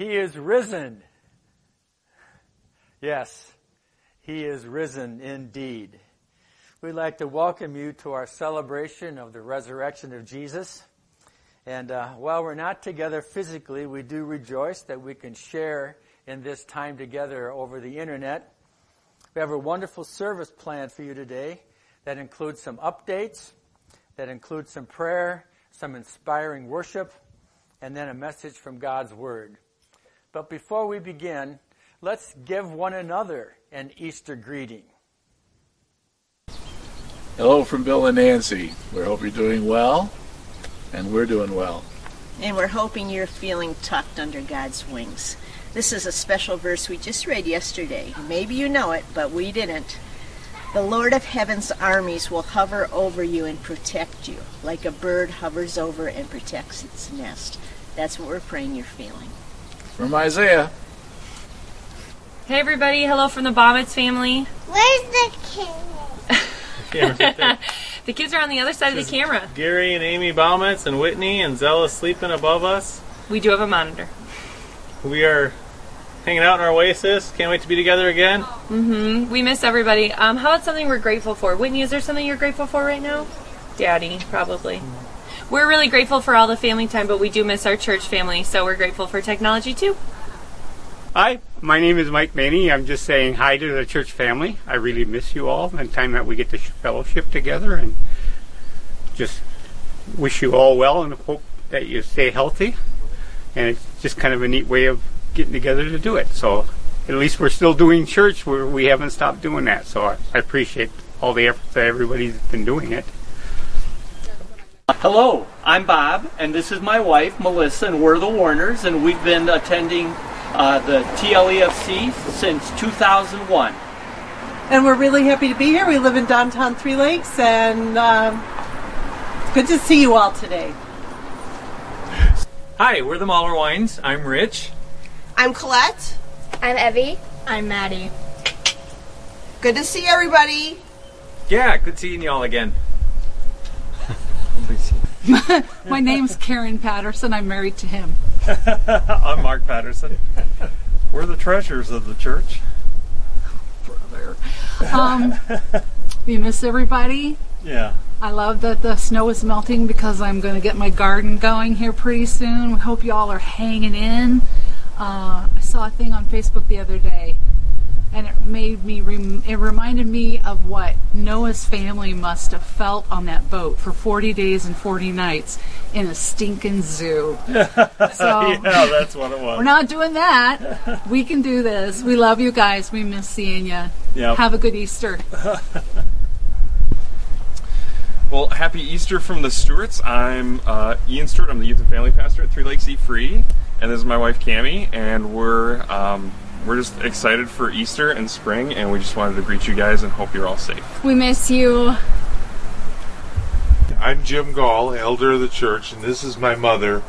He is risen. Yes, He is risen indeed. We'd like to welcome you to our celebration of the resurrection of Jesus. And uh, while we're not together physically, we do rejoice that we can share in this time together over the internet. We have a wonderful service planned for you today that includes some updates, that includes some prayer, some inspiring worship, and then a message from God's Word. But before we begin, let's give one another an Easter greeting. Hello from Bill and Nancy. We hope you're doing well, and we're doing well. And we're hoping you're feeling tucked under God's wings. This is a special verse we just read yesterday. Maybe you know it, but we didn't. The Lord of heaven's armies will hover over you and protect you, like a bird hovers over and protects its nest. That's what we're praying you're feeling. From Isaiah. Hey everybody, hello from the Bombitz family. Where's the kid? The kids are on the other side of the camera. Gary and Amy Baumetz and Whitney and Zella sleeping above us. We do have a monitor. We are hanging out in our oasis. Can't wait to be together again. Mm-hmm. We miss everybody. Um, how about something we're grateful for? Whitney, is there something you're grateful for right now? Daddy, probably. We're really grateful for all the family time, but we do miss our church family, so we're grateful for technology too. Hi, my name is Mike Maney. I'm just saying hi to the church family. I really miss you all and time that we get to fellowship together and just wish you all well and hope that you stay healthy. And it's just kind of a neat way of getting together to do it. So at least we're still doing church where we haven't stopped doing that. So I, I appreciate all the efforts that everybody's been doing it. Hello, I'm Bob, and this is my wife, Melissa, and we're the Warners, and we've been attending uh, the TLEFC since 2001. and we're really happy to be here. We live in downtown Three Lakes, and um, it's good to see you all today. Hi, we're the Mahler Wines. I'm Rich. I'm Colette. I'm Evie. I'm Maddie. Good to see everybody. Yeah, good seeing you all again. My name's Karen Patterson. I'm married to him. I'm Mark Patterson. We're the treasures of the church. Brother. Um, we miss everybody. Yeah. I love that the snow is melting because I'm going to get my garden going here pretty soon. We hope you all are hanging in. Uh, I saw a thing on Facebook the other day, and it made me. Rem- it reminded me of what Noah's family must have felt on that boat for 40 days and 40 nights in a stinking zoo. So yeah, that's what it was. we're not doing that. We can do this. We love you guys. We miss seeing you. Yep. Have a good Easter. Well, happy Easter from the Stewarts. I'm uh, Ian Stewart. I'm the youth and family pastor at Three Lakes E-Free, and this is my wife Cami. And we're um, we're just excited for Easter and spring, and we just wanted to greet you guys and hope you're all safe. We miss you. I'm Jim Gall, elder of the church, and this is my mother.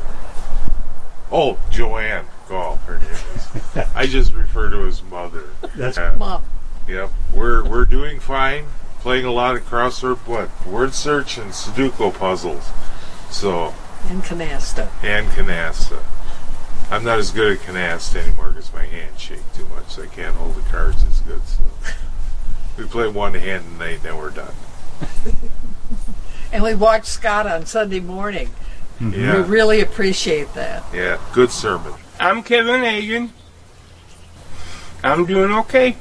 Oh, Joanne Gall, her name is. I just refer to as mother. That's Uh, Mom. Yep, we're we're doing fine. Playing a lot of crossword what word search and Sudoku puzzles. So And canasta. and canasta. I'm not as good at canasta anymore because my hands shake too much. So I can't hold the cards as good. So we play one hand a night, then we're done. And we watch Scott on Sunday morning. Mm-hmm. We Yeah, really appreciate that. yeah, good sermon. I'm Kevin Hagan. I'm doing okay.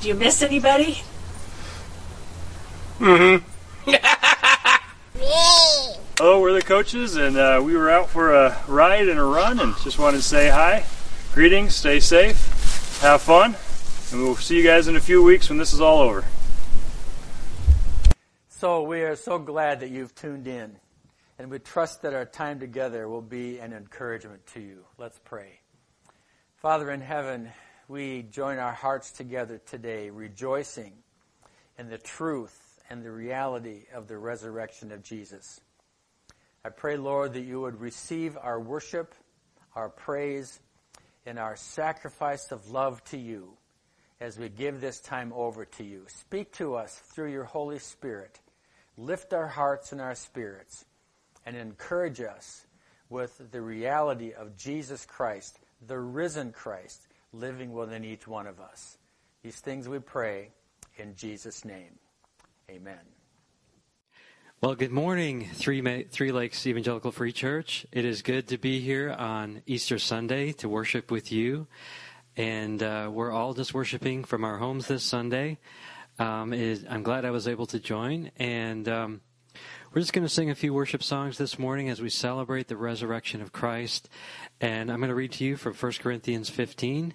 Do you miss anybody? Mm-hmm. Hello, we're the coaches, and uh, we were out for a ride and a run, and just wanted to say hi. Greetings, stay safe, have fun, and we'll see you guys in a few weeks when this is all over. So we are so glad that you've tuned in, and we trust that our time together will be an encouragement to you. Let's pray. Father in heaven, we join our hearts together today, rejoicing in the truth and the reality of the resurrection of Jesus. I pray, Lord, that you would receive our worship, our praise, and our sacrifice of love to you as we give this time over to you. Speak to us through your Holy Spirit. Lift our hearts and our spirits and encourage us with the reality of Jesus Christ, the risen Christ, living within each one of us. These things we pray in Jesus' name. Amen. Well, good morning, Three, Three Lakes Evangelical Free Church. It is good to be here on Easter Sunday to worship with you. And uh, we're all just worshiping from our homes this Sunday. Um, I'm glad I was able to join. And um, we're just going to sing a few worship songs this morning as we celebrate the resurrection of Christ. And I'm going to read to you from 1 Corinthians 15.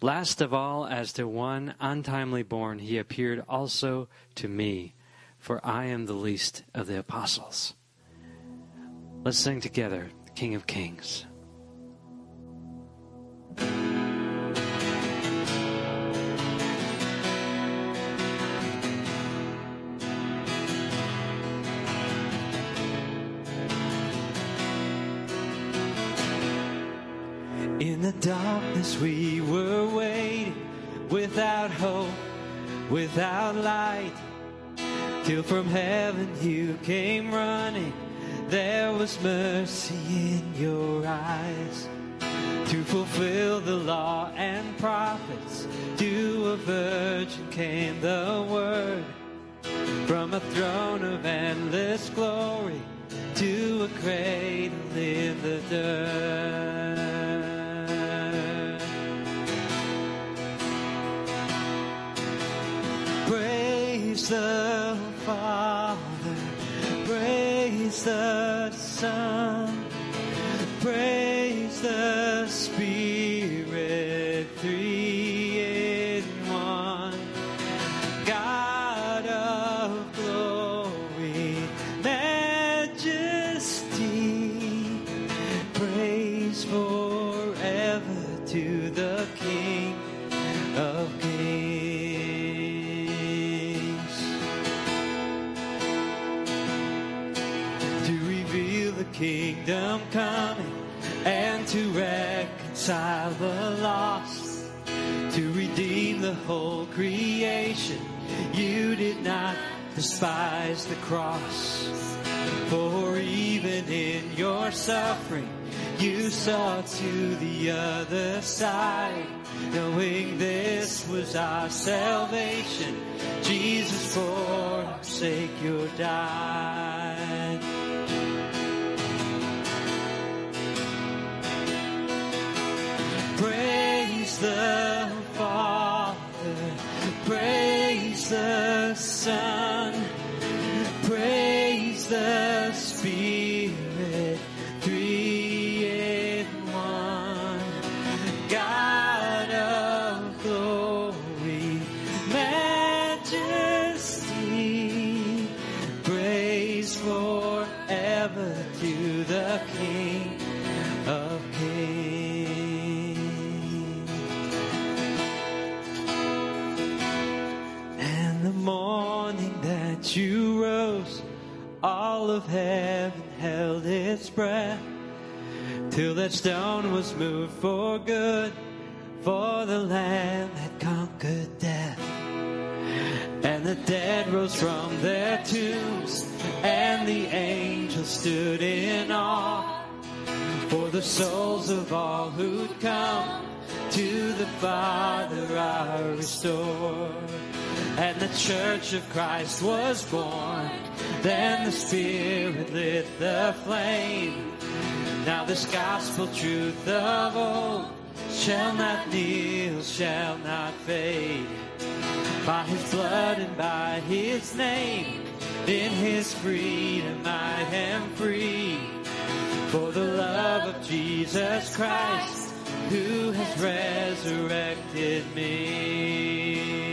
Last of all, as to one untimely born, he appeared also to me, for I am the least of the apostles. Let's sing together, King of Kings. Darkness we were waiting, without hope, without light, till from heaven you came running. There was mercy in your eyes to fulfill the law and prophets. To a virgin came the word from a throne of endless glory to a cradle in the dirt. Praise the Father, praise the Son, praise the whole creation. You did not despise the cross, for even in your suffering, you saw to the other side, knowing this was our salvation. Jesus, for our sake, you died. Praise the praise the Son, praise the breath till that stone was moved for good, for the Lamb had conquered death. And the dead rose from their tombs, and the angels stood in awe for the souls of all who'd come to the Father are restored. And the church of Christ was born. Then the Spirit lit the flame. Now this gospel truth of old shall not kneel, shall not fade. By his blood and by his name, in his freedom I am free. For the love of Jesus Christ, who has resurrected me.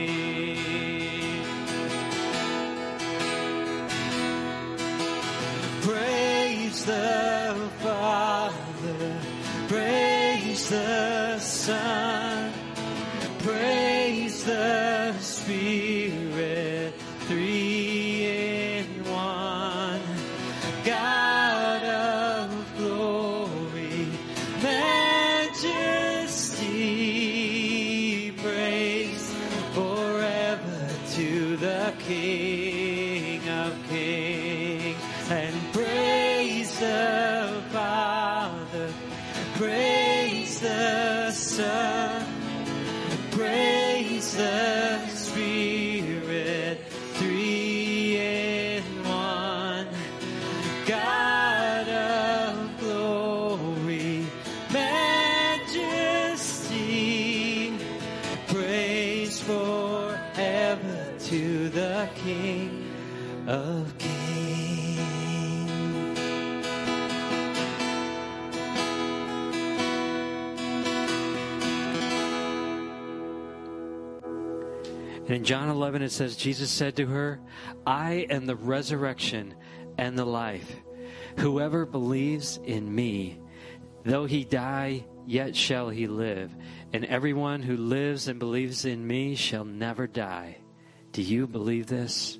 Praise the Father, praise the Son, praise the Spirit. John 11, it says, Jesus said to her, I am the resurrection and the life. Whoever believes in me, though he die, yet shall he live. And everyone who lives and believes in me shall never die. Do you believe this?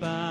by.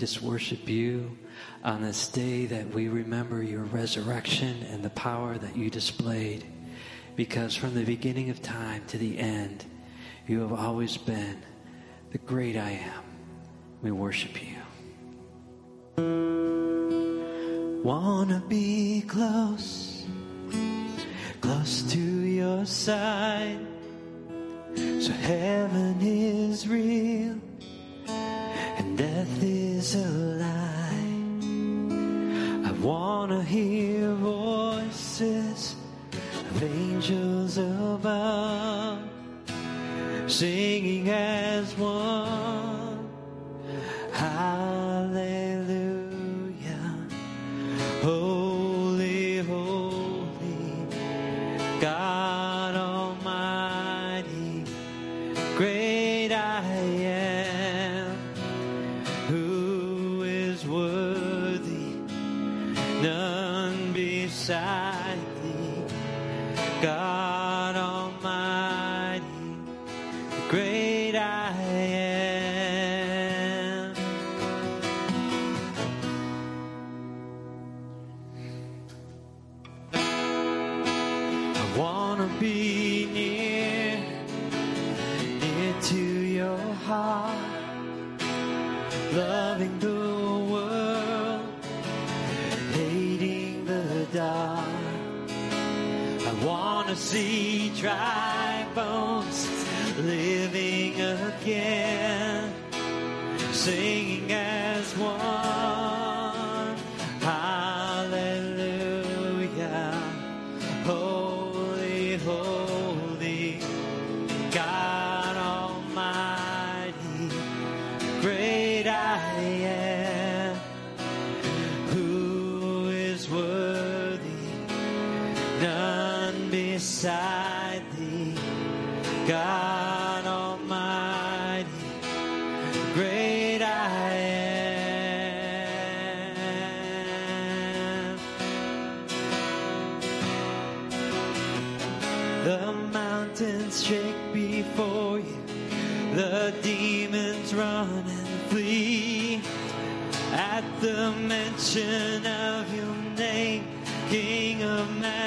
just worship you on this day that we remember your resurrection and the power that you displayed. Because from the beginning of time to the end, you have always been the great I am. We worship you. Wanna be close, close to your side. So heaven is real a lie. I wanna hear voices of angels above singing.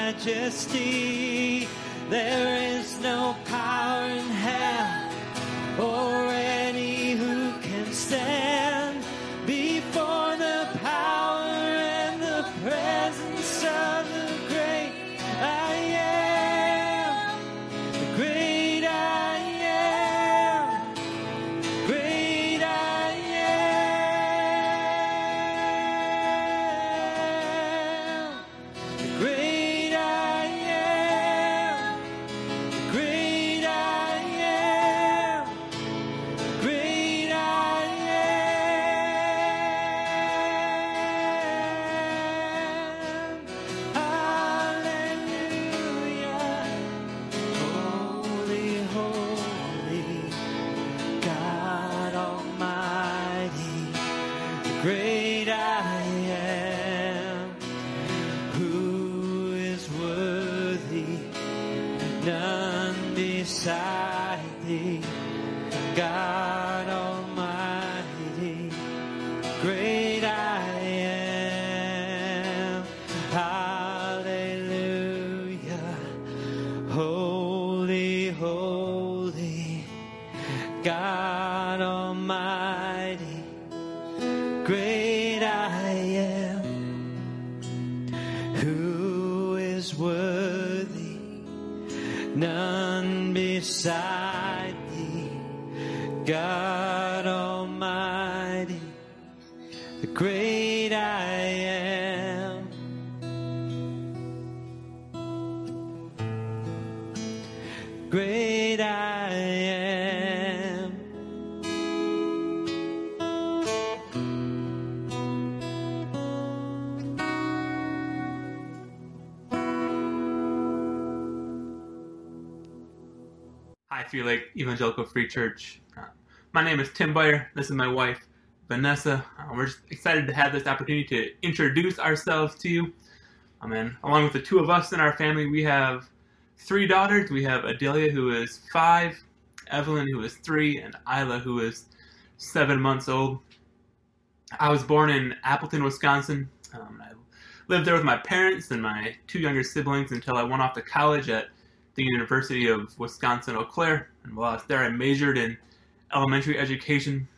majesty. There is no power in hell or Lake Evangelical Free Church. Uh, my name is Tim Beyer. This is my wife, Vanessa. Uh, we're just excited to have this opportunity to introduce ourselves to you. Um, and along with the two of us in our family, we have three daughters. We have Adelia, who is five, Evelyn, who is three, and Isla, who is seven months old. I was born in Appleton, Wisconsin. Um, I lived there with my parents and my two younger siblings until I went off to college at the University of Wisconsin Eau Claire. And while I was there, I majored in elementary education.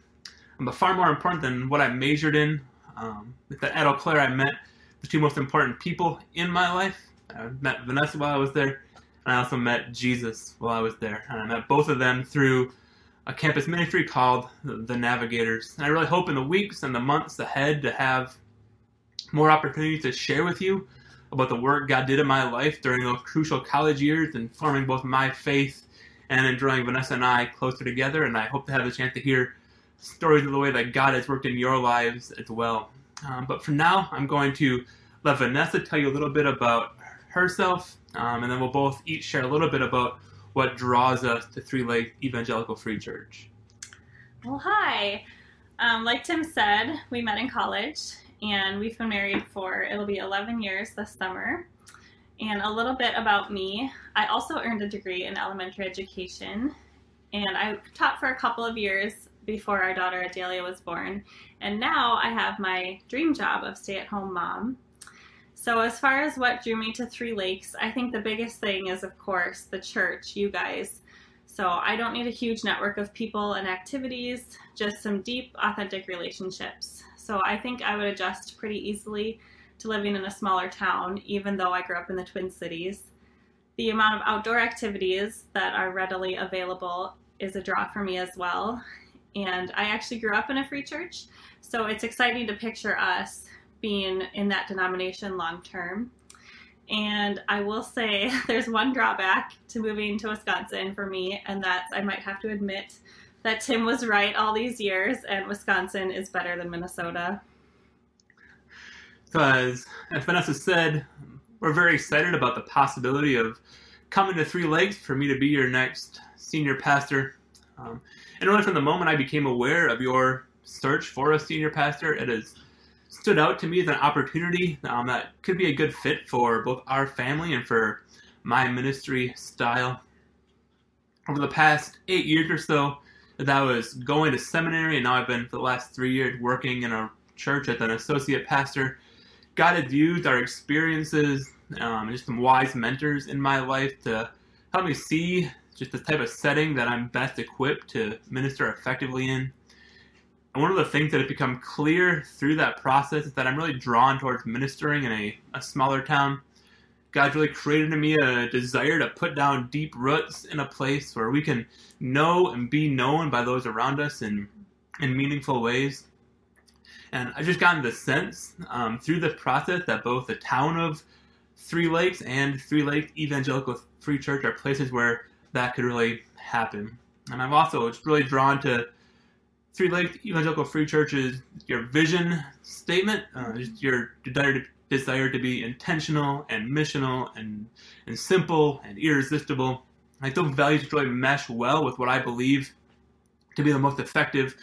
But far more important than what I majored in, um, at Eau Claire, I met the two most important people in my life. I met Vanessa while I was there, and I also met Jesus while I was there. And I met both of them through a campus ministry called the Navigators. And I really hope in the weeks and the months ahead to have more opportunities to share with you about the work God did in my life during those crucial college years and forming both my faith and in drawing Vanessa and I closer together. And I hope to have the chance to hear stories of the way that God has worked in your lives as well. Um, but for now, I'm going to let Vanessa tell you a little bit about herself, um, and then we'll both each share a little bit about what draws us to Three Lake Evangelical Free Church. Well, hi. Um, like Tim said, we met in college and we've been married for it'll be 11 years this summer. And a little bit about me I also earned a degree in elementary education and I taught for a couple of years before our daughter Adelia was born. And now I have my dream job of stay at home mom. So, as far as what drew me to Three Lakes, I think the biggest thing is, of course, the church, you guys. So, I don't need a huge network of people and activities, just some deep, authentic relationships. So, I think I would adjust pretty easily to living in a smaller town, even though I grew up in the Twin Cities. The amount of outdoor activities that are readily available is a draw for me as well. And I actually grew up in a free church, so it's exciting to picture us being in that denomination long term. And I will say there's one drawback to moving to Wisconsin for me, and that's I might have to admit that Tim was right all these years, and Wisconsin is better than Minnesota. So, as, as Vanessa said, we're very excited about the possibility of coming to Three Lakes for me to be your next senior pastor. Um, and really, from the moment I became aware of your search for a senior pastor, it has stood out to me as an opportunity um, that could be a good fit for both our family and for my ministry style. Over the past eight years or so, that was going to seminary, and now I've been for the last three years working in a church as an associate pastor. God has used our experiences um, and just some wise mentors in my life to help me see just the type of setting that I'm best equipped to minister effectively in. And one of the things that has become clear through that process is that I'm really drawn towards ministering in a, a smaller town. God's really created in me a desire to put down deep roots in a place where we can know and be known by those around us in, in meaningful ways. And I've just gotten the sense um, through the process that both the town of Three Lakes and Three Lakes Evangelical Free Church are places where that could really happen. And I'm also just really drawn to Three Lakes Evangelical Free Church's your vision statement, uh, your desire to, desire to be intentional and missional and and simple and irresistible. Like those values really mesh well with what I believe to be the most effective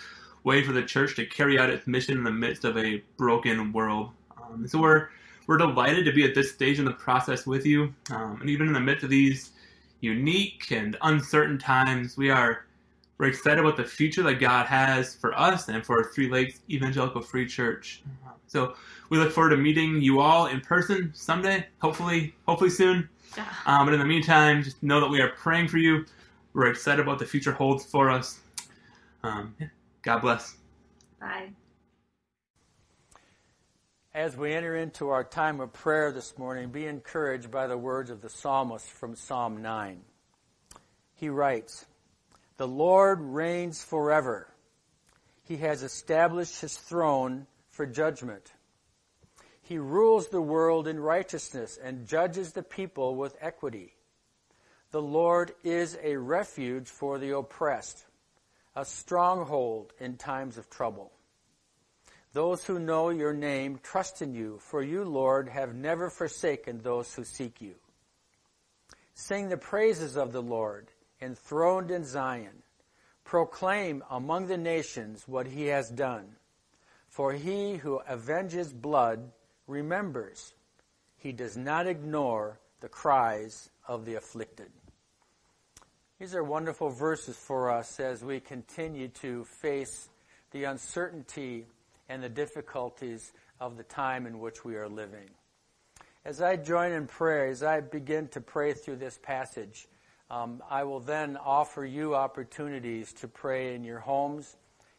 way for the church to carry out its mission in the midst of a broken world. Um, so we're we're delighted to be at this stage in the process with you, um, and even in the midst of these unique and uncertain times, we are we're excited about the future that God has for us and for Three Lakes Evangelical Free Church. So we look forward to meeting you all in person someday, hopefully, hopefully soon. Um, but in the meantime, just know that we are praying for you. We're excited about the future holds for us. Um, yeah. God bless. Bye. As we enter into our time of prayer this morning, be encouraged by the words of the psalmist from Psalm 9. He writes, The Lord reigns forever. He has established his throne for judgment. He rules the world in righteousness and judges the people with equity. The Lord is a refuge for the oppressed, a stronghold in times of trouble. Those who know your name trust in you, for you, Lord, have never forsaken those who seek you. Sing the praises of the Lord, enthroned in Zion. Proclaim among the nations what he has done. For he who avenges blood remembers. He does not ignore the cries of the afflicted. These are wonderful verses for us as we continue to face the uncertainty and the difficulties of the time in which we are living. As I join in prayer, as I begin to pray through this passage, um, I will then offer you opportunities to pray in your homes,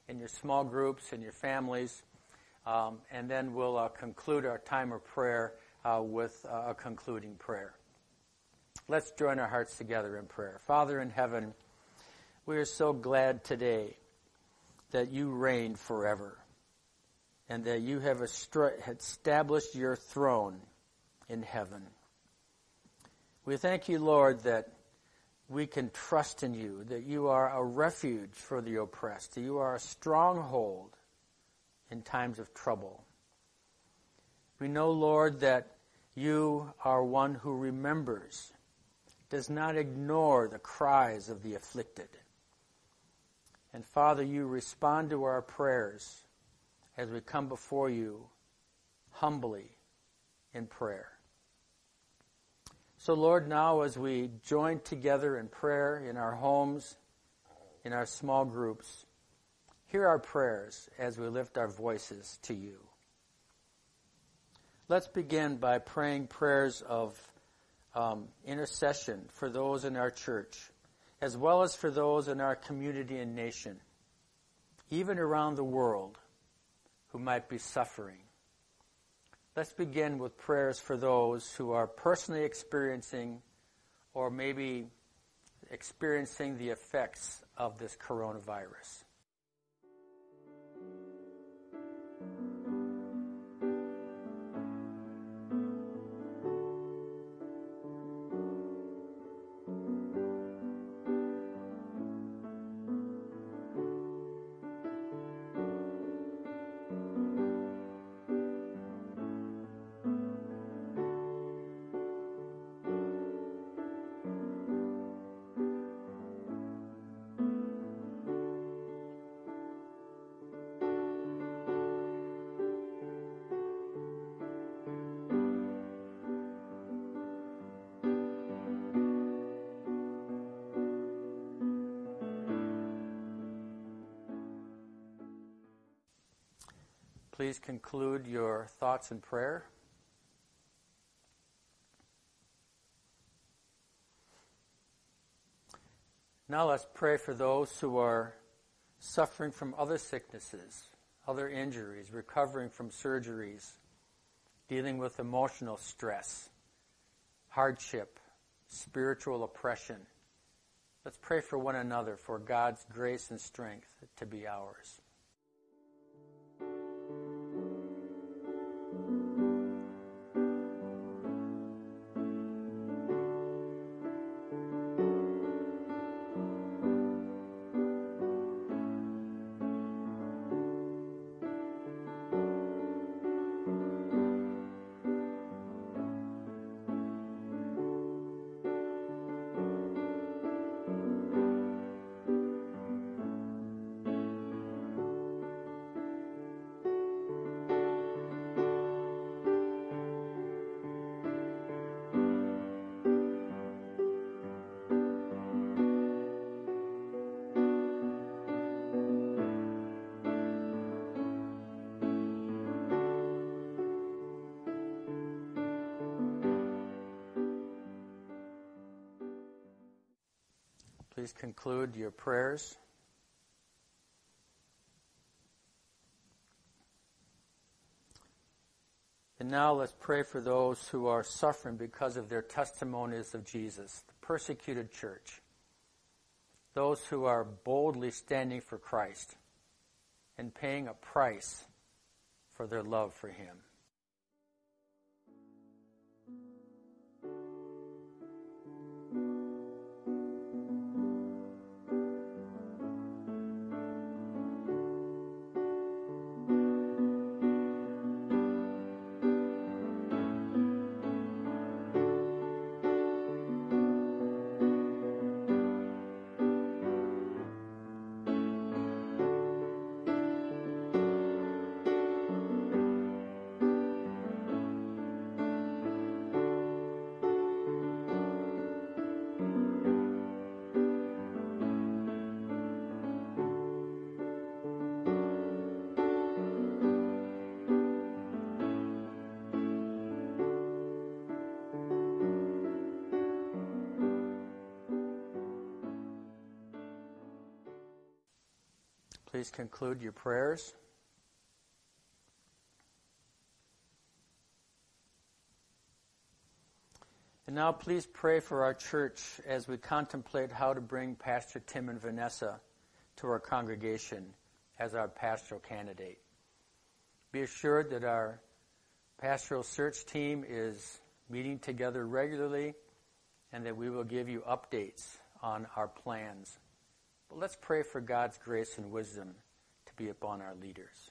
in your small groups, in your families, um, and then we'll uh, conclude our time of prayer uh, with uh, a concluding prayer. Let's join our hearts together in prayer. Father in heaven, we are so glad today that you reign forever and that you have established your throne in heaven. We thank you, Lord, that we can trust in you, that you are a refuge for the oppressed, that you are a stronghold in times of trouble. We know, Lord, that you are one who remembers, does not ignore the cries of the afflicted. And Father, you respond to our prayers as we come before you humbly in prayer. So, Lord, now as we join together in prayer in our homes, in our small groups, hear our prayers as we lift our voices to you. Let's begin by praying prayers of um, intercession for those in our church, as well as for those in our community and nation, even around the world who might be suffering. Let's begin with prayers for those who are personally experiencing or maybe experiencing the effects of this coronavirus. Please conclude your thoughts in prayer. Now let's pray for those who are suffering from other sicknesses, other injuries, recovering from surgeries, dealing with emotional stress, hardship, spiritual oppression. Let's pray for one another for God's grace and strength to be ours. Conclude your prayers. And now let's pray for those who are suffering because of their testimonies of Jesus, the persecuted church, those who are boldly standing for Christ and paying a price for their love for Him. Please conclude your prayers. And now please pray for our church as we contemplate how to bring Pastor Tim and Vanessa to our congregation as our pastoral candidate. Be assured that our pastoral search team is meeting together regularly and that we will give you updates on our plans. But let's pray for God's grace and wisdom to be upon our leaders.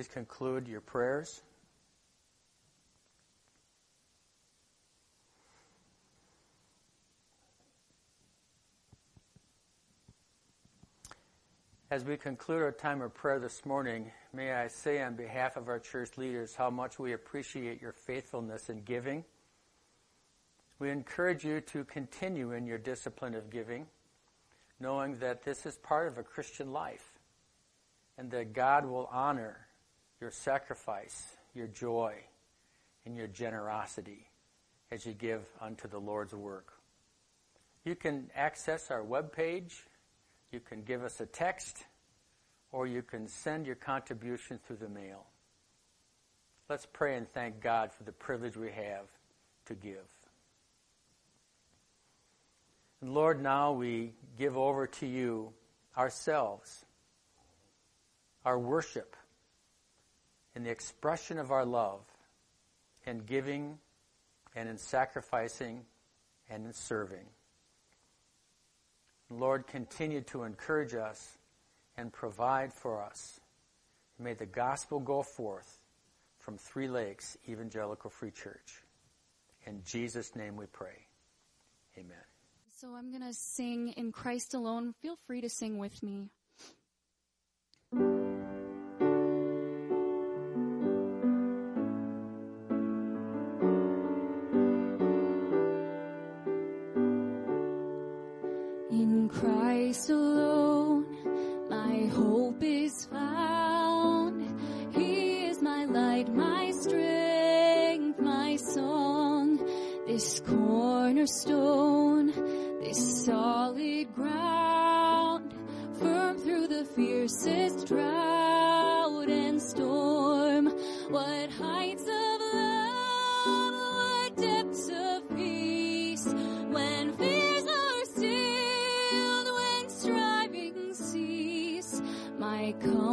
Please conclude your prayers. As we conclude our time of prayer this morning, may I say on behalf of our church leaders how much we appreciate your faithfulness in giving. We encourage you to continue in your discipline of giving, knowing that this is part of a Christian life and that God will honor your sacrifice, your joy, and your generosity as you give unto the Lord's work. You can access our webpage, you can give us a text, or you can send your contribution through the mail. Let's pray and thank God for the privilege we have to give. And Lord, now we give over to you ourselves, our worship, in the expression of our love, in giving and in sacrificing and in serving. Lord, continue to encourage us and provide for us. May the gospel go forth from Three Lakes Evangelical Free Church. In Jesus' name we pray. Amen. So I'm going to sing In Christ Alone. Feel free to sing with me. Comforter,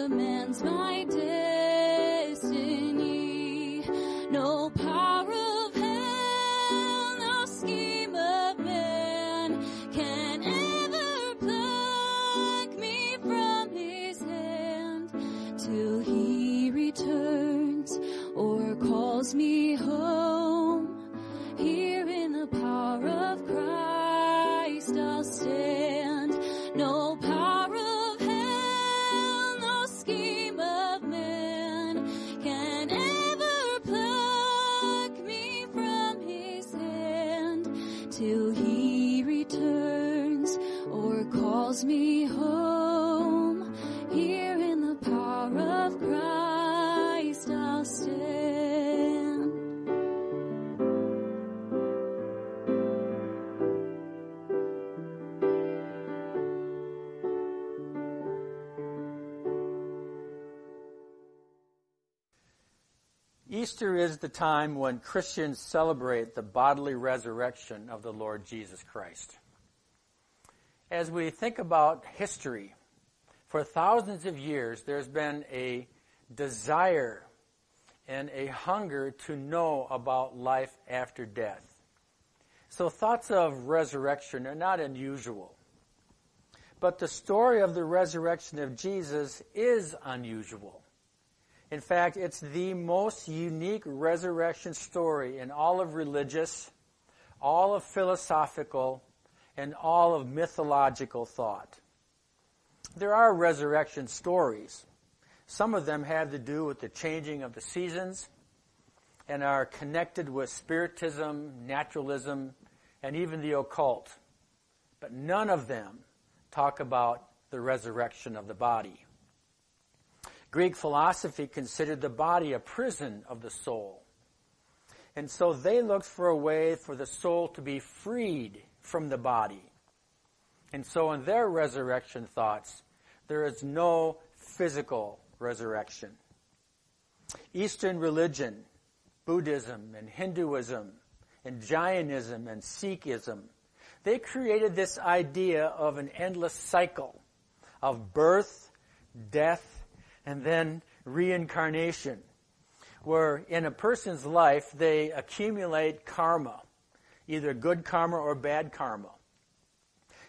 Commands my destiny. The time when Christians celebrate the bodily resurrection of the Lord Jesus Christ. As we think about history, for thousands of years there's been a desire and a hunger to know about life after death. So thoughts of resurrection are not unusual. But the story of the resurrection of Jesus is unusual. In fact, it's the most unique resurrection story in all of religious, all of philosophical, and all of mythological thought. There are resurrection stories. Some of them have to do with the changing of the seasons and are connected with spiritism, naturalism, and even the occult. But none of them talk about the resurrection of the body. Greek philosophy considered the body a prison of the soul. And so they looked for a way for the soul to be freed from the body. And so in their resurrection thoughts, there is no physical resurrection. Eastern religion, Buddhism and Hinduism and Jainism and Sikhism, they created this idea of an endless cycle of birth, death, and then reincarnation, where in a person's life they accumulate karma, either good karma or bad karma.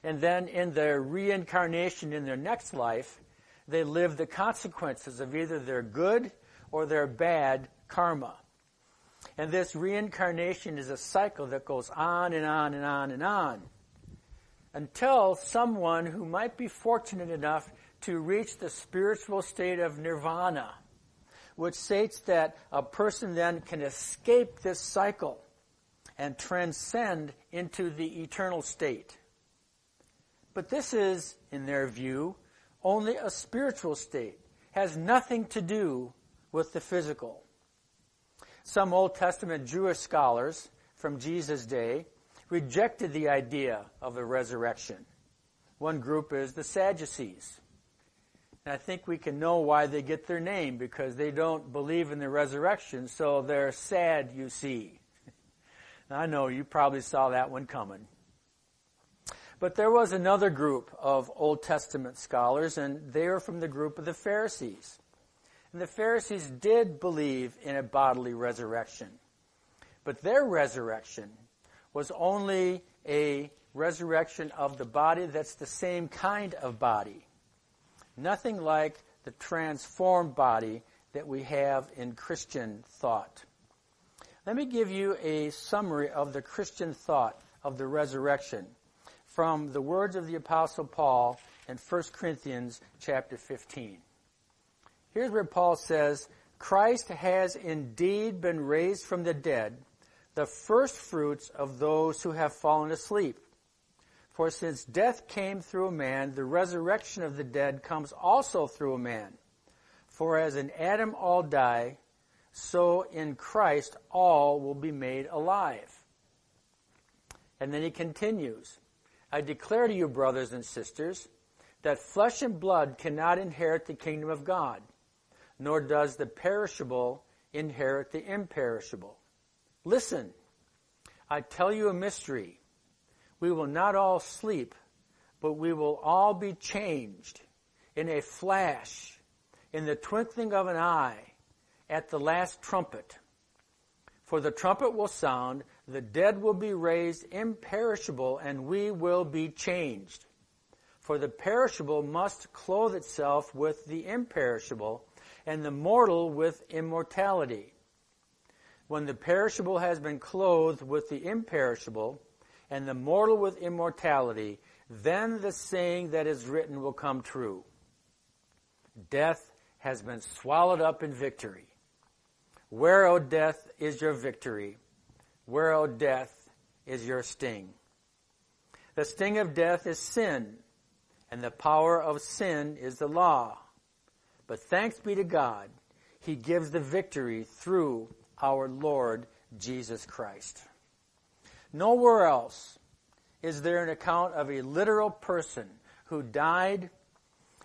And then in their reincarnation in their next life, they live the consequences of either their good or their bad karma. And this reincarnation is a cycle that goes on and on and on and on until someone who might be fortunate enough to reach the spiritual state of nirvana, which states that a person then can escape this cycle and transcend into the eternal state. But this is, in their view, only a spiritual state, has nothing to do with the physical. Some Old Testament Jewish scholars from Jesus' day rejected the idea of the resurrection. One group is the Sadducees. And I think we can know why they get their name because they don't believe in the resurrection, so they're sad, you see. I know you probably saw that one coming. But there was another group of Old Testament scholars, and they were from the group of the Pharisees. And the Pharisees did believe in a bodily resurrection. But their resurrection was only a resurrection of the body that's the same kind of body. Nothing like the transformed body that we have in Christian thought. Let me give you a summary of the Christian thought of the resurrection from the words of the apostle Paul in 1 Corinthians chapter 15. Here's where Paul says, Christ has indeed been raised from the dead, the first fruits of those who have fallen asleep. For since death came through a man, the resurrection of the dead comes also through a man. For as in Adam all die, so in Christ all will be made alive. And then he continues, I declare to you, brothers and sisters, that flesh and blood cannot inherit the kingdom of God nor does the perishable inherit the imperishable. Listen, I tell you a mystery. We will not all sleep, but we will all be changed in a flash, in the twinkling of an eye, at the last trumpet. For the trumpet will sound, the dead will be raised imperishable, and we will be changed. For the perishable must clothe itself with the imperishable, and the mortal with immortality. When the perishable has been clothed with the imperishable, and the mortal with immortality, then the saying that is written will come true. Death has been swallowed up in victory. Where, O death, is your victory? Where, O death, is your sting? The sting of death is sin, and the power of sin is the law. But thanks be to God, He gives the victory through our Lord Jesus Christ. Nowhere else is there an account of a literal person who died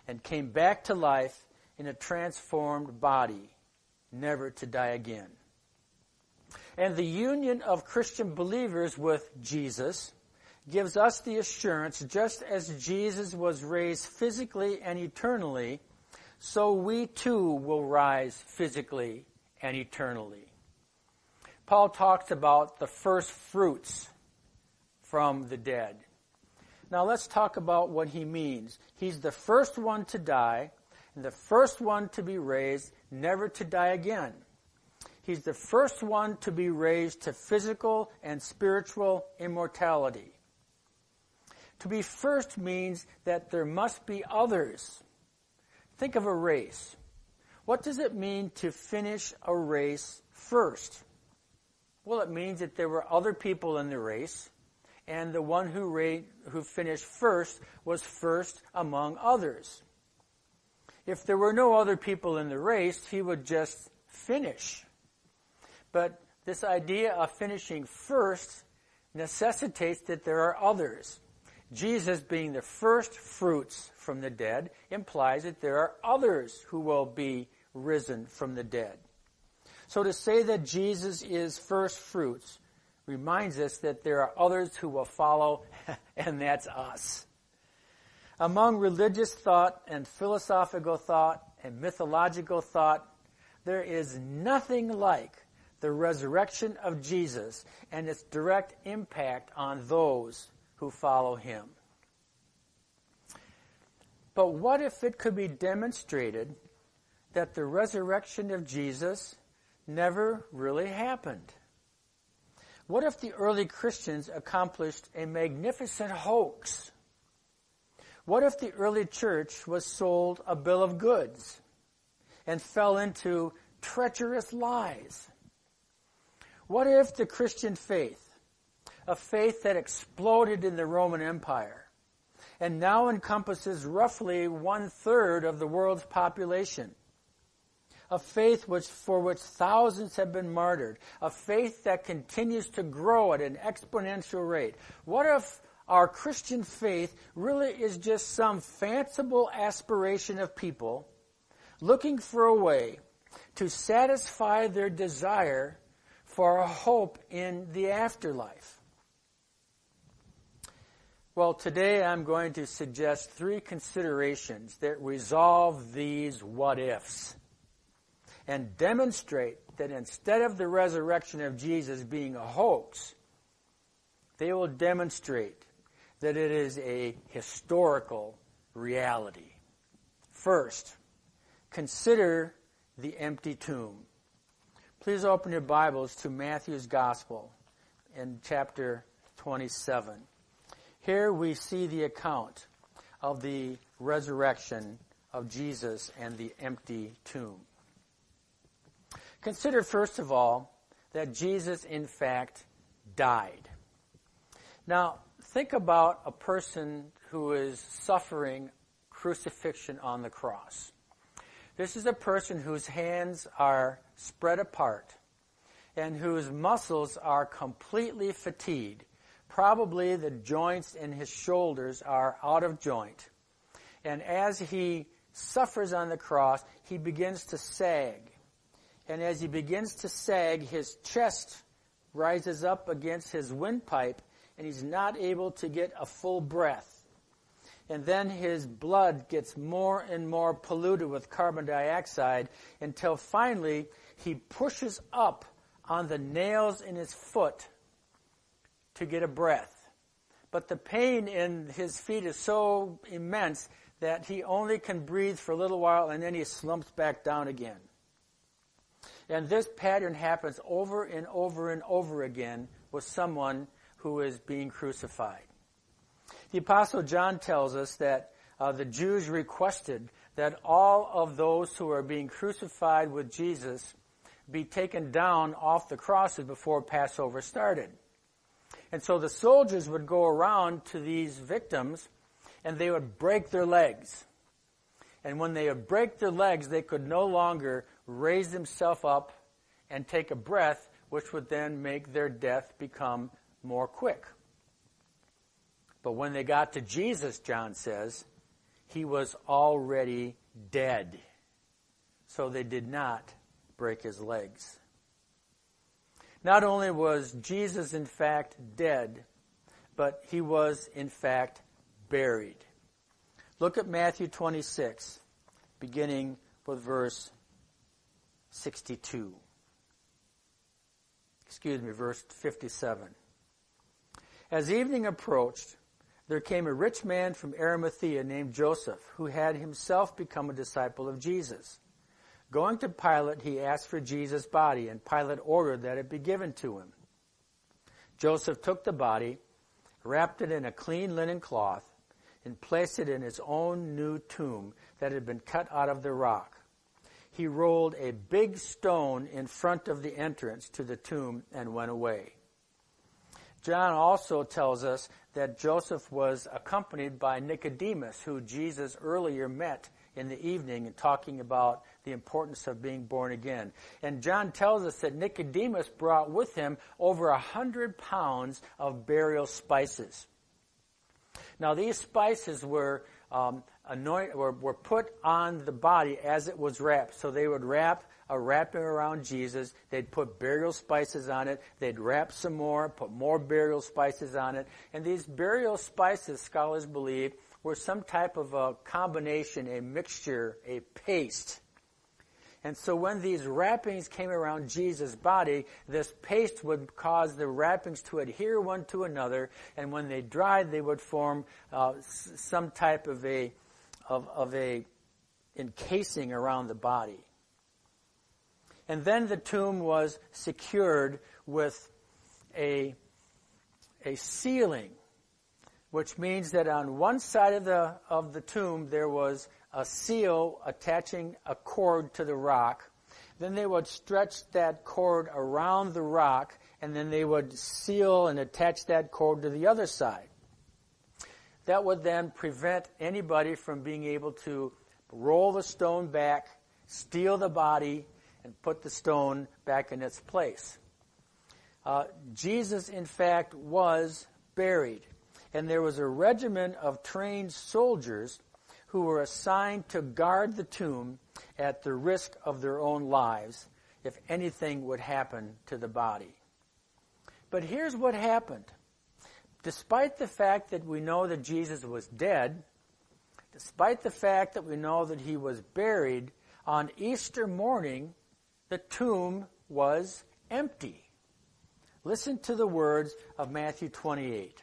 and came back to life in a transformed body, never to die again. And the union of Christian believers with Jesus gives us the assurance, just as Jesus was raised physically and eternally, so we too will rise physically and eternally. Paul talks about the first fruits from the dead. Now let's talk about what he means. He's the first one to die, and the first one to be raised, never to die again. He's the first one to be raised to physical and spiritual immortality. To be first means that there must be others Think of a race. What does it mean to finish a race first? Well, it means that there were other people in the race, and the one who, ra- who finished first was first among others. If there were no other people in the race, he would just finish. But this idea of finishing first necessitates that there are others. Jesus being the first fruits from the dead implies that there are others who will be risen from the dead. So to say that Jesus is first fruits reminds us that there are others who will follow, and that's us. Among religious thought and philosophical thought and mythological thought, there is nothing like the resurrection of Jesus and its direct impact on those who follow him. But what if it could be demonstrated that the resurrection of Jesus never really happened? What if the early Christians accomplished a magnificent hoax? What if the early church was sold a bill of goods and fell into treacherous lies? What if the Christian faith, a faith that exploded in the Roman Empire and now encompasses roughly one third of the world's population, a faith which, for which thousands have been martyred, a faith that continues to grow at an exponential rate. What if our Christian faith really is just some fanciful aspiration of people looking for a way to satisfy their desire for a hope in the afterlife. Well, today I'm going to suggest three considerations that resolve these what ifs and demonstrate that instead of the resurrection of Jesus being a hoax, they will demonstrate that it is a historical reality. First, consider the empty tomb. Please open your Bibles to Matthew's Gospel in chapter 27. Here we see the account of the resurrection of Jesus and the empty tomb. Consider, first of all, that Jesus, in fact, died. Now, think about a person who is suffering crucifixion on the cross. This is a person whose hands are spread apart and whose muscles are completely fatigued. Probably the joints in his shoulders are out of joint. And as he suffers on the cross, he begins to sag. And as he begins to sag, his chest rises up against his windpipe, and he's not able to get a full breath and then his blood gets more and more polluted with carbon dioxide until finally he pushes up on the nails in his foot to get a breath. But the pain in his feet is so immense that he only can breathe for a little while and then he slumps back down again. And this pattern happens over and over and over again with someone who is being crucified. The Apostle John tells us that uh, the Jews requested that all of those who are being crucified with Jesus be taken down off the crosses before Passover started. And so the soldiers would go around to these victims and they would break their legs. And when they would break their legs, they could no longer raise themselves up and take a breath, which would then make their death become more quick. But when they got to Jesus, John says, he was already dead. So they did not break his legs. Not only was Jesus in fact dead, but he was in fact buried. Look at Matthew 26, beginning with verse 62. Excuse me, verse 57. As evening approached, there came a rich man from Arimathea named Joseph, who had himself become a disciple of Jesus. Going to Pilate, he asked for Jesus' body, and Pilate ordered that it be given to him. Joseph took the body, wrapped it in a clean linen cloth, and placed it in his own new tomb that had been cut out of the rock. He rolled a big stone in front of the entrance to the tomb and went away. John also tells us that Joseph was accompanied by Nicodemus, who Jesus earlier met in the evening and talking about the importance of being born again. And John tells us that Nicodemus brought with him over a hundred pounds of burial spices. Now these spices were um, anoint, were, were put on the body as it was wrapped. So they would wrap a wrapping around Jesus. They'd put burial spices on it. They'd wrap some more, put more burial spices on it. And these burial spices, scholars believe, were some type of a combination, a mixture, a paste. And so when these wrappings came around Jesus' body, this paste would cause the wrappings to adhere one to another, and when they dried, they would form uh, some type of a of, of a encasing around the body. And then the tomb was secured with a, a sealing, which means that on one side of the, of the tomb there was a seal attaching a cord to the rock. Then they would stretch that cord around the rock, and then they would seal and attach that cord to the other side. That would then prevent anybody from being able to roll the stone back, steal the body, and put the stone back in its place. Uh, Jesus, in fact, was buried, and there was a regiment of trained soldiers who were assigned to guard the tomb at the risk of their own lives if anything would happen to the body. But here's what happened. Despite the fact that we know that Jesus was dead, despite the fact that we know that he was buried, on Easter morning, the tomb was empty. Listen to the words of Matthew 28.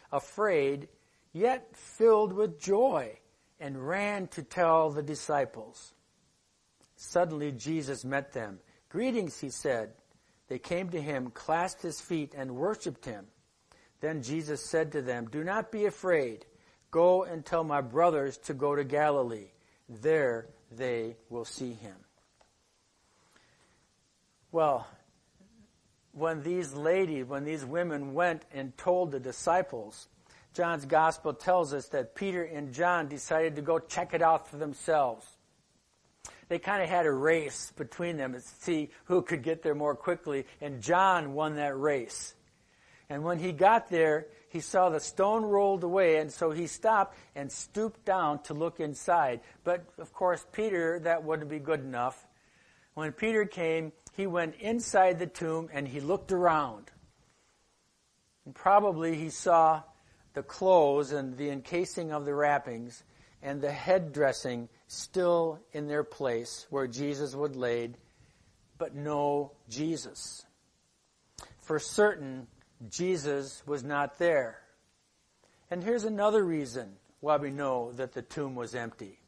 afraid, yet filled with joy, and ran to tell the disciples. Suddenly Jesus met them. Greetings, he said. They came to him, clasped his feet, and worshipped him. Then Jesus said to them, Do not be afraid. Go and tell my brothers to go to Galilee. There they will see him. Well, when these ladies, when these women went and told the disciples, John's gospel tells us that Peter and John decided to go check it out for themselves. They kind of had a race between them to see who could get there more quickly, and John won that race. And when he got there, he saw the stone rolled away, and so he stopped and stooped down to look inside. But of course, Peter, that wouldn't be good enough. When Peter came, he went inside the tomb and he looked around. And probably he saw the clothes and the encasing of the wrappings and the head dressing still in their place where Jesus would laid, but no Jesus. For certain, Jesus was not there. And here's another reason why we know that the tomb was empty.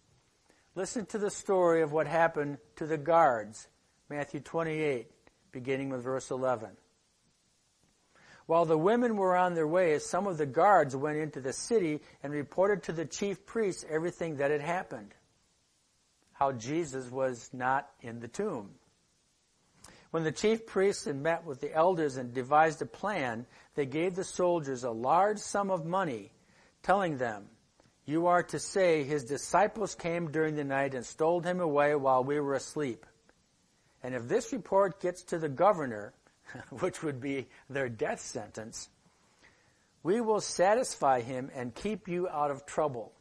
Listen to the story of what happened to the guards, Matthew 28, beginning with verse 11. While the women were on their way, some of the guards went into the city and reported to the chief priests everything that had happened. How Jesus was not in the tomb. When the chief priests had met with the elders and devised a plan, they gave the soldiers a large sum of money, telling them, You are to say, His disciples came during the night and stole him away while we were asleep. And if this report gets to the governor, which would be their death sentence, we will satisfy him and keep you out of trouble.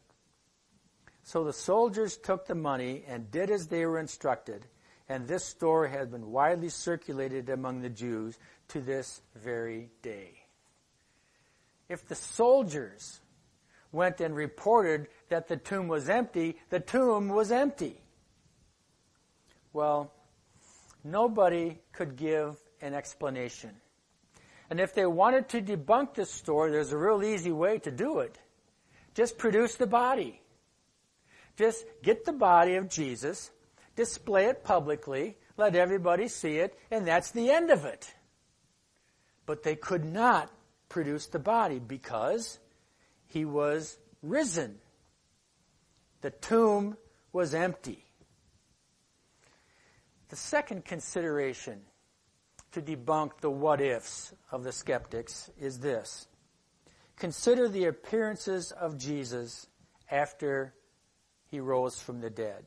So the soldiers took the money and did as they were instructed, and this story has been widely circulated among the Jews to this very day. If the soldiers went and reported that the tomb was empty, the tomb was empty. Well, nobody could give an explanation. And if they wanted to debunk this story, there's a real easy way to do it. Just produce the body. Just get the body of Jesus, display it publicly, let everybody see it, and that's the end of it. But they could not produce the body because he was risen. The tomb was empty. The second consideration to debunk the what ifs of the skeptics is this. Consider the appearances of Jesus after he rose from the dead.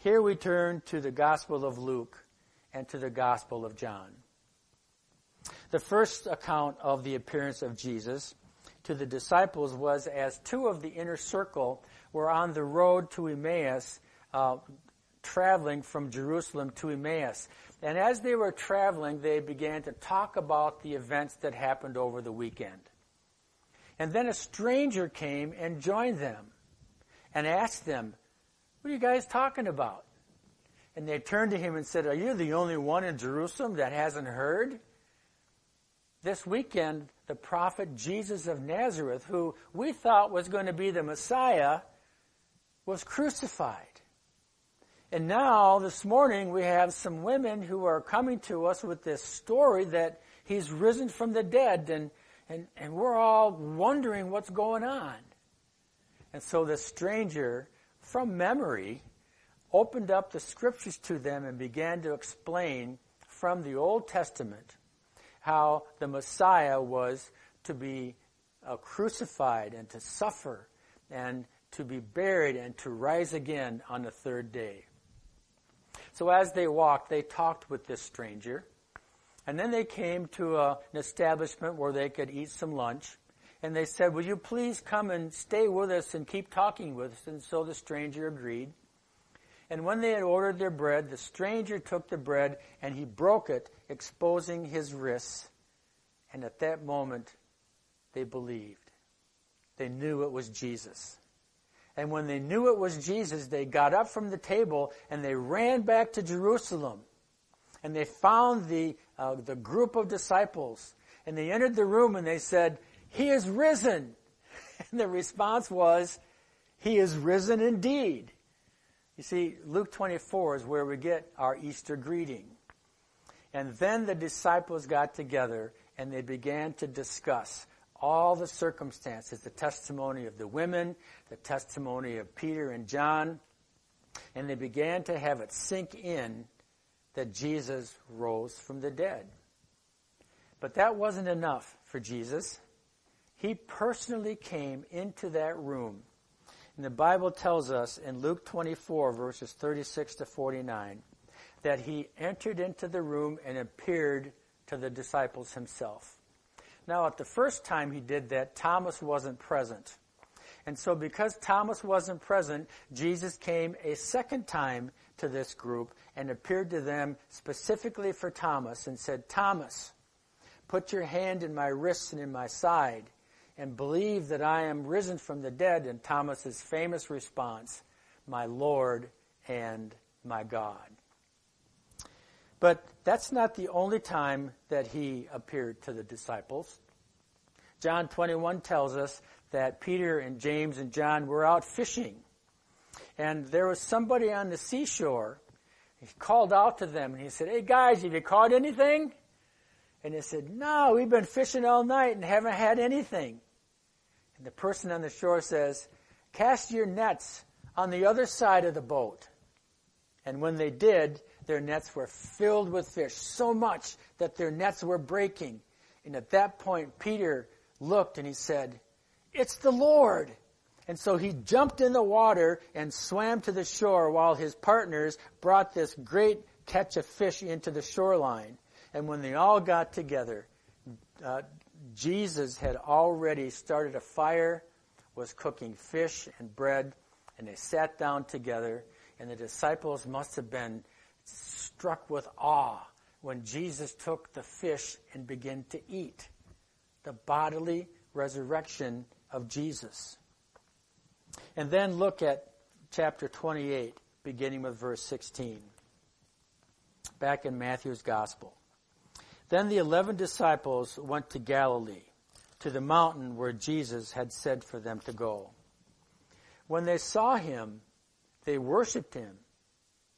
Here we turn to the Gospel of Luke and to the Gospel of John. The first account of the appearance of Jesus to the disciples was as two of the inner circle were on the road to Emmaus, uh, traveling from Jerusalem to Emmaus. And as they were traveling, they began to talk about the events that happened over the weekend. And then a stranger came and joined them and asked them, What are you guys talking about? And they turned to him and said, Are you the only one in Jerusalem that hasn't heard? This weekend, the prophet Jesus of Nazareth, who we thought was going to be the Messiah, was crucified. And now, this morning, we have some women who are coming to us with this story that he's risen from the dead, and, and, and we're all wondering what's going on. And so the stranger, from memory, opened up the scriptures to them and began to explain from the Old Testament how the Messiah was to be uh, crucified and to suffer and to be buried and to rise again on the third day. So as they walked, they talked with this stranger. And then they came to a, an establishment where they could eat some lunch. And they said, Will you please come and stay with us and keep talking with us? And so the stranger agreed. And when they had ordered their bread, the stranger took the bread and he broke it, exposing his wrists. And at that moment, they believed. They knew it was Jesus. And when they knew it was Jesus, they got up from the table and they ran back to Jerusalem. And they found the, uh, the group of disciples. And they entered the room and they said, He is risen. And the response was, He is risen indeed. You see, Luke 24 is where we get our Easter greeting. And then the disciples got together and they began to discuss all the circumstances, the testimony of the women, the testimony of Peter and John, and they began to have it sink in that Jesus rose from the dead. But that wasn't enough for Jesus. He personally came into that room. And the Bible tells us in Luke 24, verses 36 to 49, that he entered into the room and appeared to the disciples himself. Now, at the first time he did that, Thomas wasn't present. And so, because Thomas wasn't present, Jesus came a second time to this group and appeared to them specifically for Thomas and said, Thomas, put your hand in my wrist and in my side and believe that I am risen from the dead. And Thomas's famous response, my Lord and my God. But that's not the only time that he appeared to the disciples. John 21 tells us that Peter and James and John were out fishing. And there was somebody on the seashore. He called out to them and he said, Hey guys, have you caught anything? And they said, No, we've been fishing all night and haven't had anything. And the person on the shore says, Cast your nets on the other side of the boat. And when they did, their nets were filled with fish, so much that their nets were breaking. And at that point, Peter looked and he said, It's the Lord. And so he jumped in the water and swam to the shore while his partners brought this great catch of fish into the shoreline. And when they all got together, uh, Jesus had already started a fire, was cooking fish and bread, and they sat down together. And the disciples must have been struck with awe when Jesus took the fish and began to eat the bodily resurrection of Jesus. And then look at chapter 28, beginning with verse 16. Back in Matthew's Gospel. Then the eleven disciples went to Galilee, to the mountain where Jesus had said for them to go. When they saw him, they worshipped him,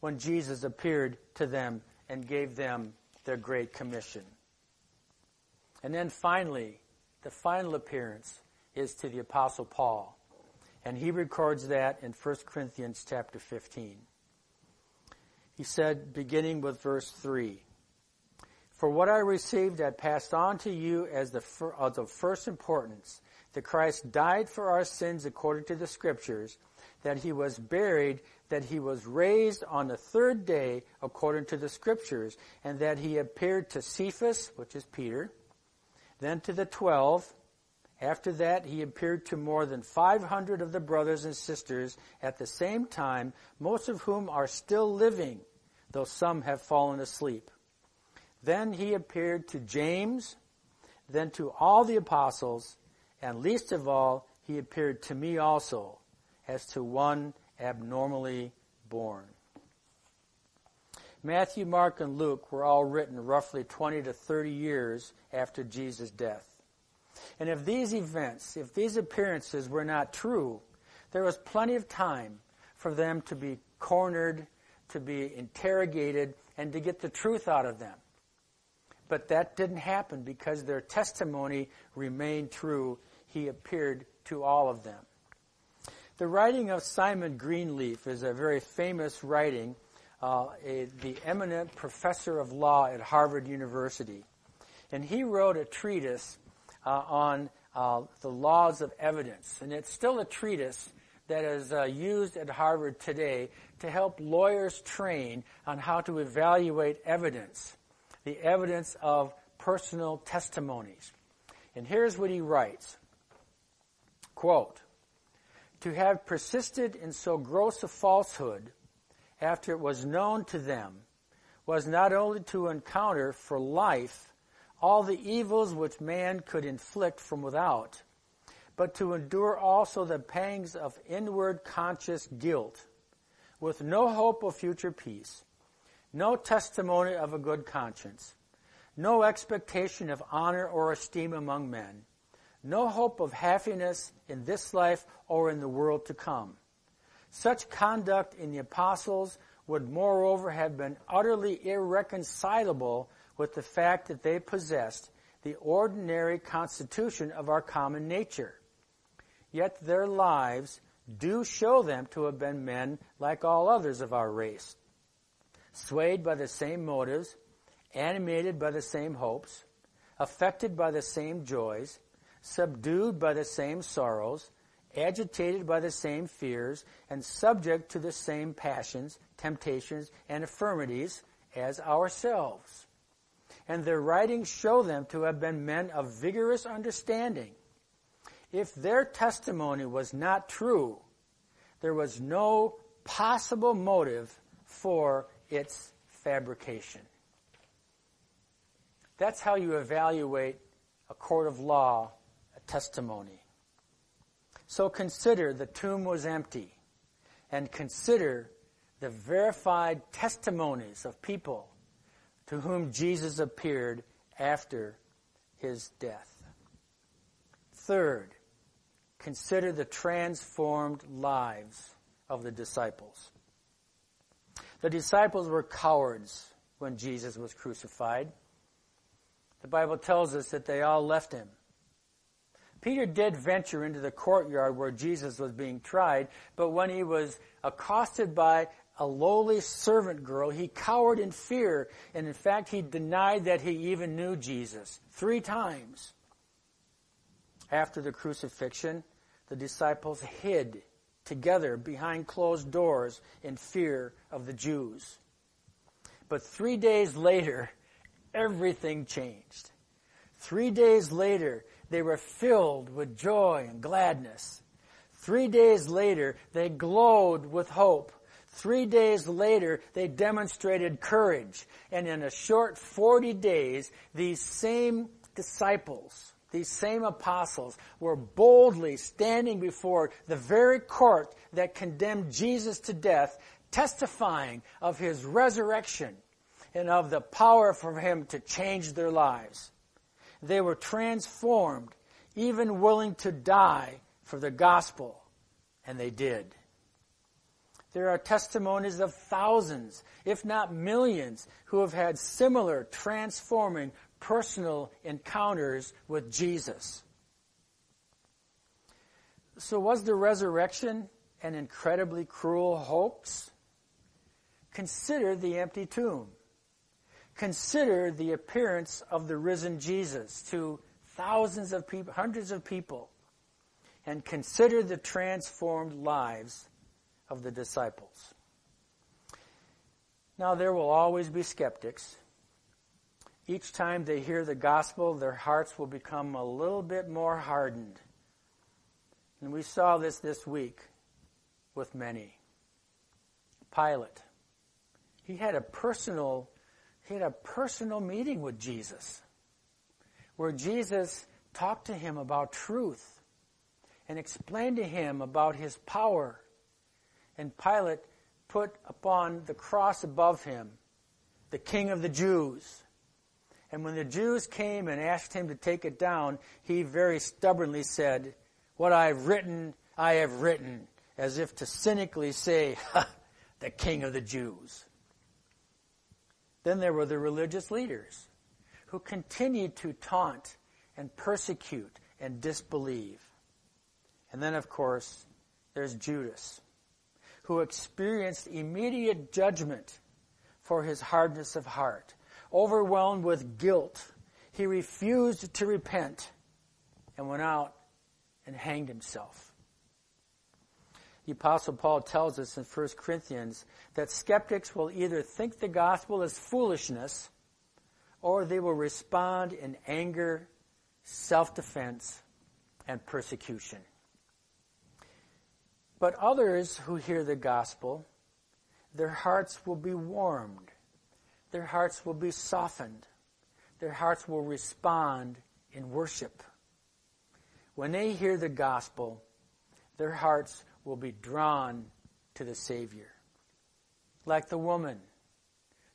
when Jesus appeared to them and gave them their great commission. And then finally, the final appearance is to the apostle Paul. And he records that in 1 Corinthians chapter 15. He said, beginning with verse 3, For what I received I passed on to you as the, of of first importance, that Christ died for our sins according to the scriptures, that he was buried, that he was raised on the third day according to the scriptures, and that he appeared to Cephas, which is Peter, then to the twelve. After that, he appeared to more than 500 of the brothers and sisters at the same time, most of whom are still living, though some have fallen asleep. Then he appeared to James, then to all the apostles, and least of all, he appeared to me also, as to one abnormally born. Matthew, Mark, and Luke were all written roughly 20 to 30 years after Jesus' death. And if these events, if these appearances were not true, there was plenty of time for them to be cornered, to be interrogated, and to get the truth out of them. But that didn't happen because their testimony remained true. He appeared to all of them. The writing of Simon Greenleaf is a very famous writing, uh, a, the eminent professor of law at Harvard University. And he wrote a treatise uh, on uh, the laws of evidence. And it's still a treatise that is uh, used at Harvard today to help lawyers train on how to evaluate evidence, the evidence of personal testimonies. And here's what he writes. Quote, to have persisted in so gross a falsehood after it was known to them was not only to encounter for life all the evils which man could inflict from without, but to endure also the pangs of inward conscious guilt, with no hope of future peace, no testimony of a good conscience, no expectation of honor or esteem among men, no hope of happiness in this life or in the world to come. Such conduct in the apostles would moreover have been utterly irreconcilable with the fact that they possessed the ordinary constitution of our common nature. Yet their lives do show them to have been men like all others of our race, swayed by the same motives, animated by the same hopes, affected by the same joys, subdued by the same sorrows, agitated by the same fears, and subject to the same passions, temptations, and infirmities as ourselves and their writings show them to have been men of vigorous understanding. If their testimony was not true, there was no possible motive for its fabrication. That's how you evaluate a court of law, testimony. So consider the tomb was empty and consider the verified testimonies of people to whom Jesus appeared after his death. Third, consider the transformed lives of the disciples. The disciples were cowards when Jesus was crucified. The Bible tells us that they all left him. Peter did venture into the courtyard where Jesus was being tried, but when he was accosted by a lowly servant girl, he cowered in fear, and in fact, he denied that he even knew Jesus three times. After the crucifixion, the disciples hid together behind closed doors in fear of the Jews. But three days later, everything changed. Three days later, they were filled with joy and gladness. Three days later, they glowed with hope. Three days later, they demonstrated courage. And in a short 40 days, these same disciples, these same apostles were boldly standing before the very court that condemned Jesus to death, testifying of his resurrection and of the power for him to change their lives. They were transformed, even willing to die for the gospel, and they did. There are testimonies of thousands, if not millions, who have had similar transforming personal encounters with Jesus. So, was the resurrection an incredibly cruel hoax? Consider the empty tomb. Consider the appearance of the risen Jesus to thousands of people, hundreds of people, and consider the transformed lives of the disciples. Now, there will always be skeptics. Each time they hear the gospel, their hearts will become a little bit more hardened. And we saw this this week with many. Pilate. He had a personal he had a personal meeting with Jesus where Jesus talked to him about truth and explained to him about his power. And Pilate put upon the cross above him the King of the Jews. And when the Jews came and asked him to take it down, he very stubbornly said, What I have written, I have written, as if to cynically say, the King of the Jews. Then there were the religious leaders who continued to taunt and persecute and disbelieve. And then, of course, there's Judas, who experienced immediate judgment for his hardness of heart. Overwhelmed with guilt, he refused to repent and went out and hanged himself. The Apostle Paul tells us in 1 Corinthians that skeptics will either think the gospel is foolishness or they will respond in anger, self defense, and persecution. But others who hear the gospel, their hearts will be warmed, their hearts will be softened, their hearts will respond in worship. When they hear the gospel, their hearts will be drawn to the Savior. Like the woman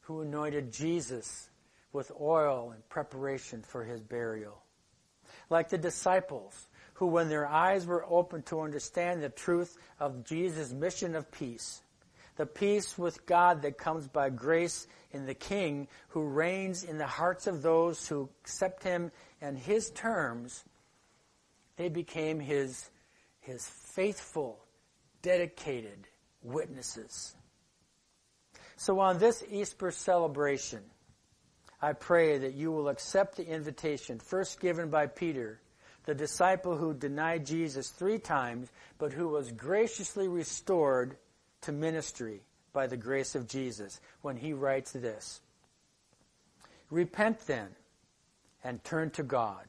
who anointed Jesus with oil in preparation for his burial. Like the disciples who, when their eyes were opened to understand the truth of Jesus' mission of peace, the peace with God that comes by grace in the King who reigns in the hearts of those who accept him and his terms, they became his, his faithful dedicated witnesses. So on this Easter celebration, I pray that you will accept the invitation first given by Peter, the disciple who denied Jesus three times, but who was graciously restored to ministry by the grace of Jesus when he writes this. Repent then and turn to God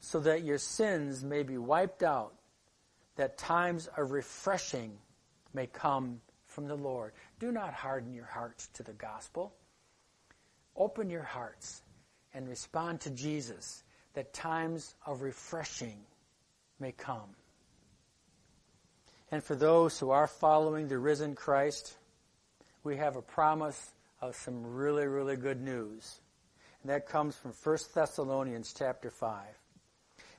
so that your sins may be wiped out that times of refreshing may come from the Lord. Do not harden your hearts to the gospel. Open your hearts and respond to Jesus that times of refreshing may come. And for those who are following the risen Christ, we have a promise of some really, really good news. And that comes from 1 Thessalonians chapter 5.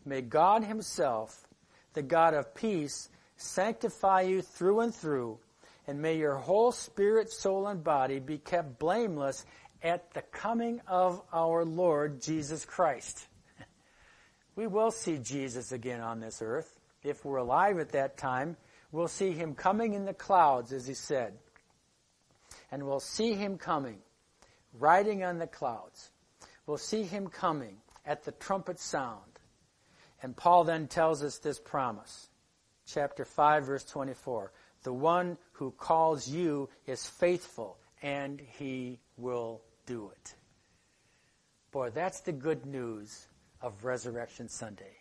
May God himself the God of peace, sanctify you through and through, and may your whole spirit, soul, and body be kept blameless at the coming of our Lord Jesus Christ. We will see Jesus again on this earth. If we're alive at that time, we'll see him coming in the clouds, as he said. And we'll see him coming, riding on the clouds. We'll see him coming at the trumpet sound. And Paul then tells us this promise chapter 5 verse 24. The one who calls you is faithful and he will do it. Boy, that's the good news of Resurrection Sunday.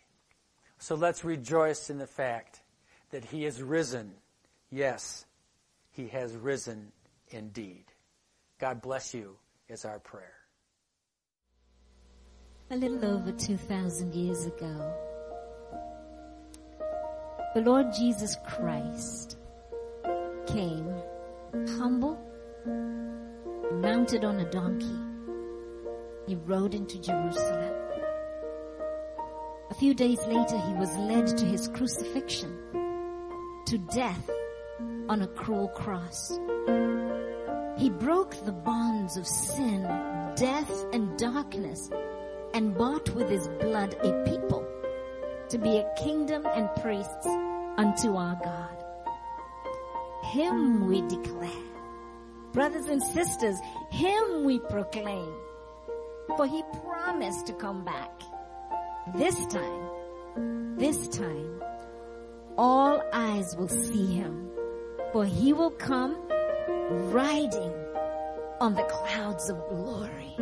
So let's rejoice in the fact that he is risen. Yes, he has risen indeed. God bless you is our prayer. A little over 2,000 years ago, the Lord Jesus Christ came humble, mounted on a donkey. He rode into Jerusalem. A few days later, he was led to his crucifixion, to death on a cruel cross. He broke the bonds of sin, death, and darkness and bought with his blood a people to be a kingdom and priests unto our God. Him we declare. Brothers and sisters, him we proclaim. For he promised to come back. This time, this time, all eyes will see him. For he will come riding on the clouds of glory.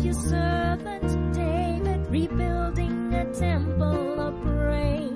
Your servant David, rebuilding a temple of praise.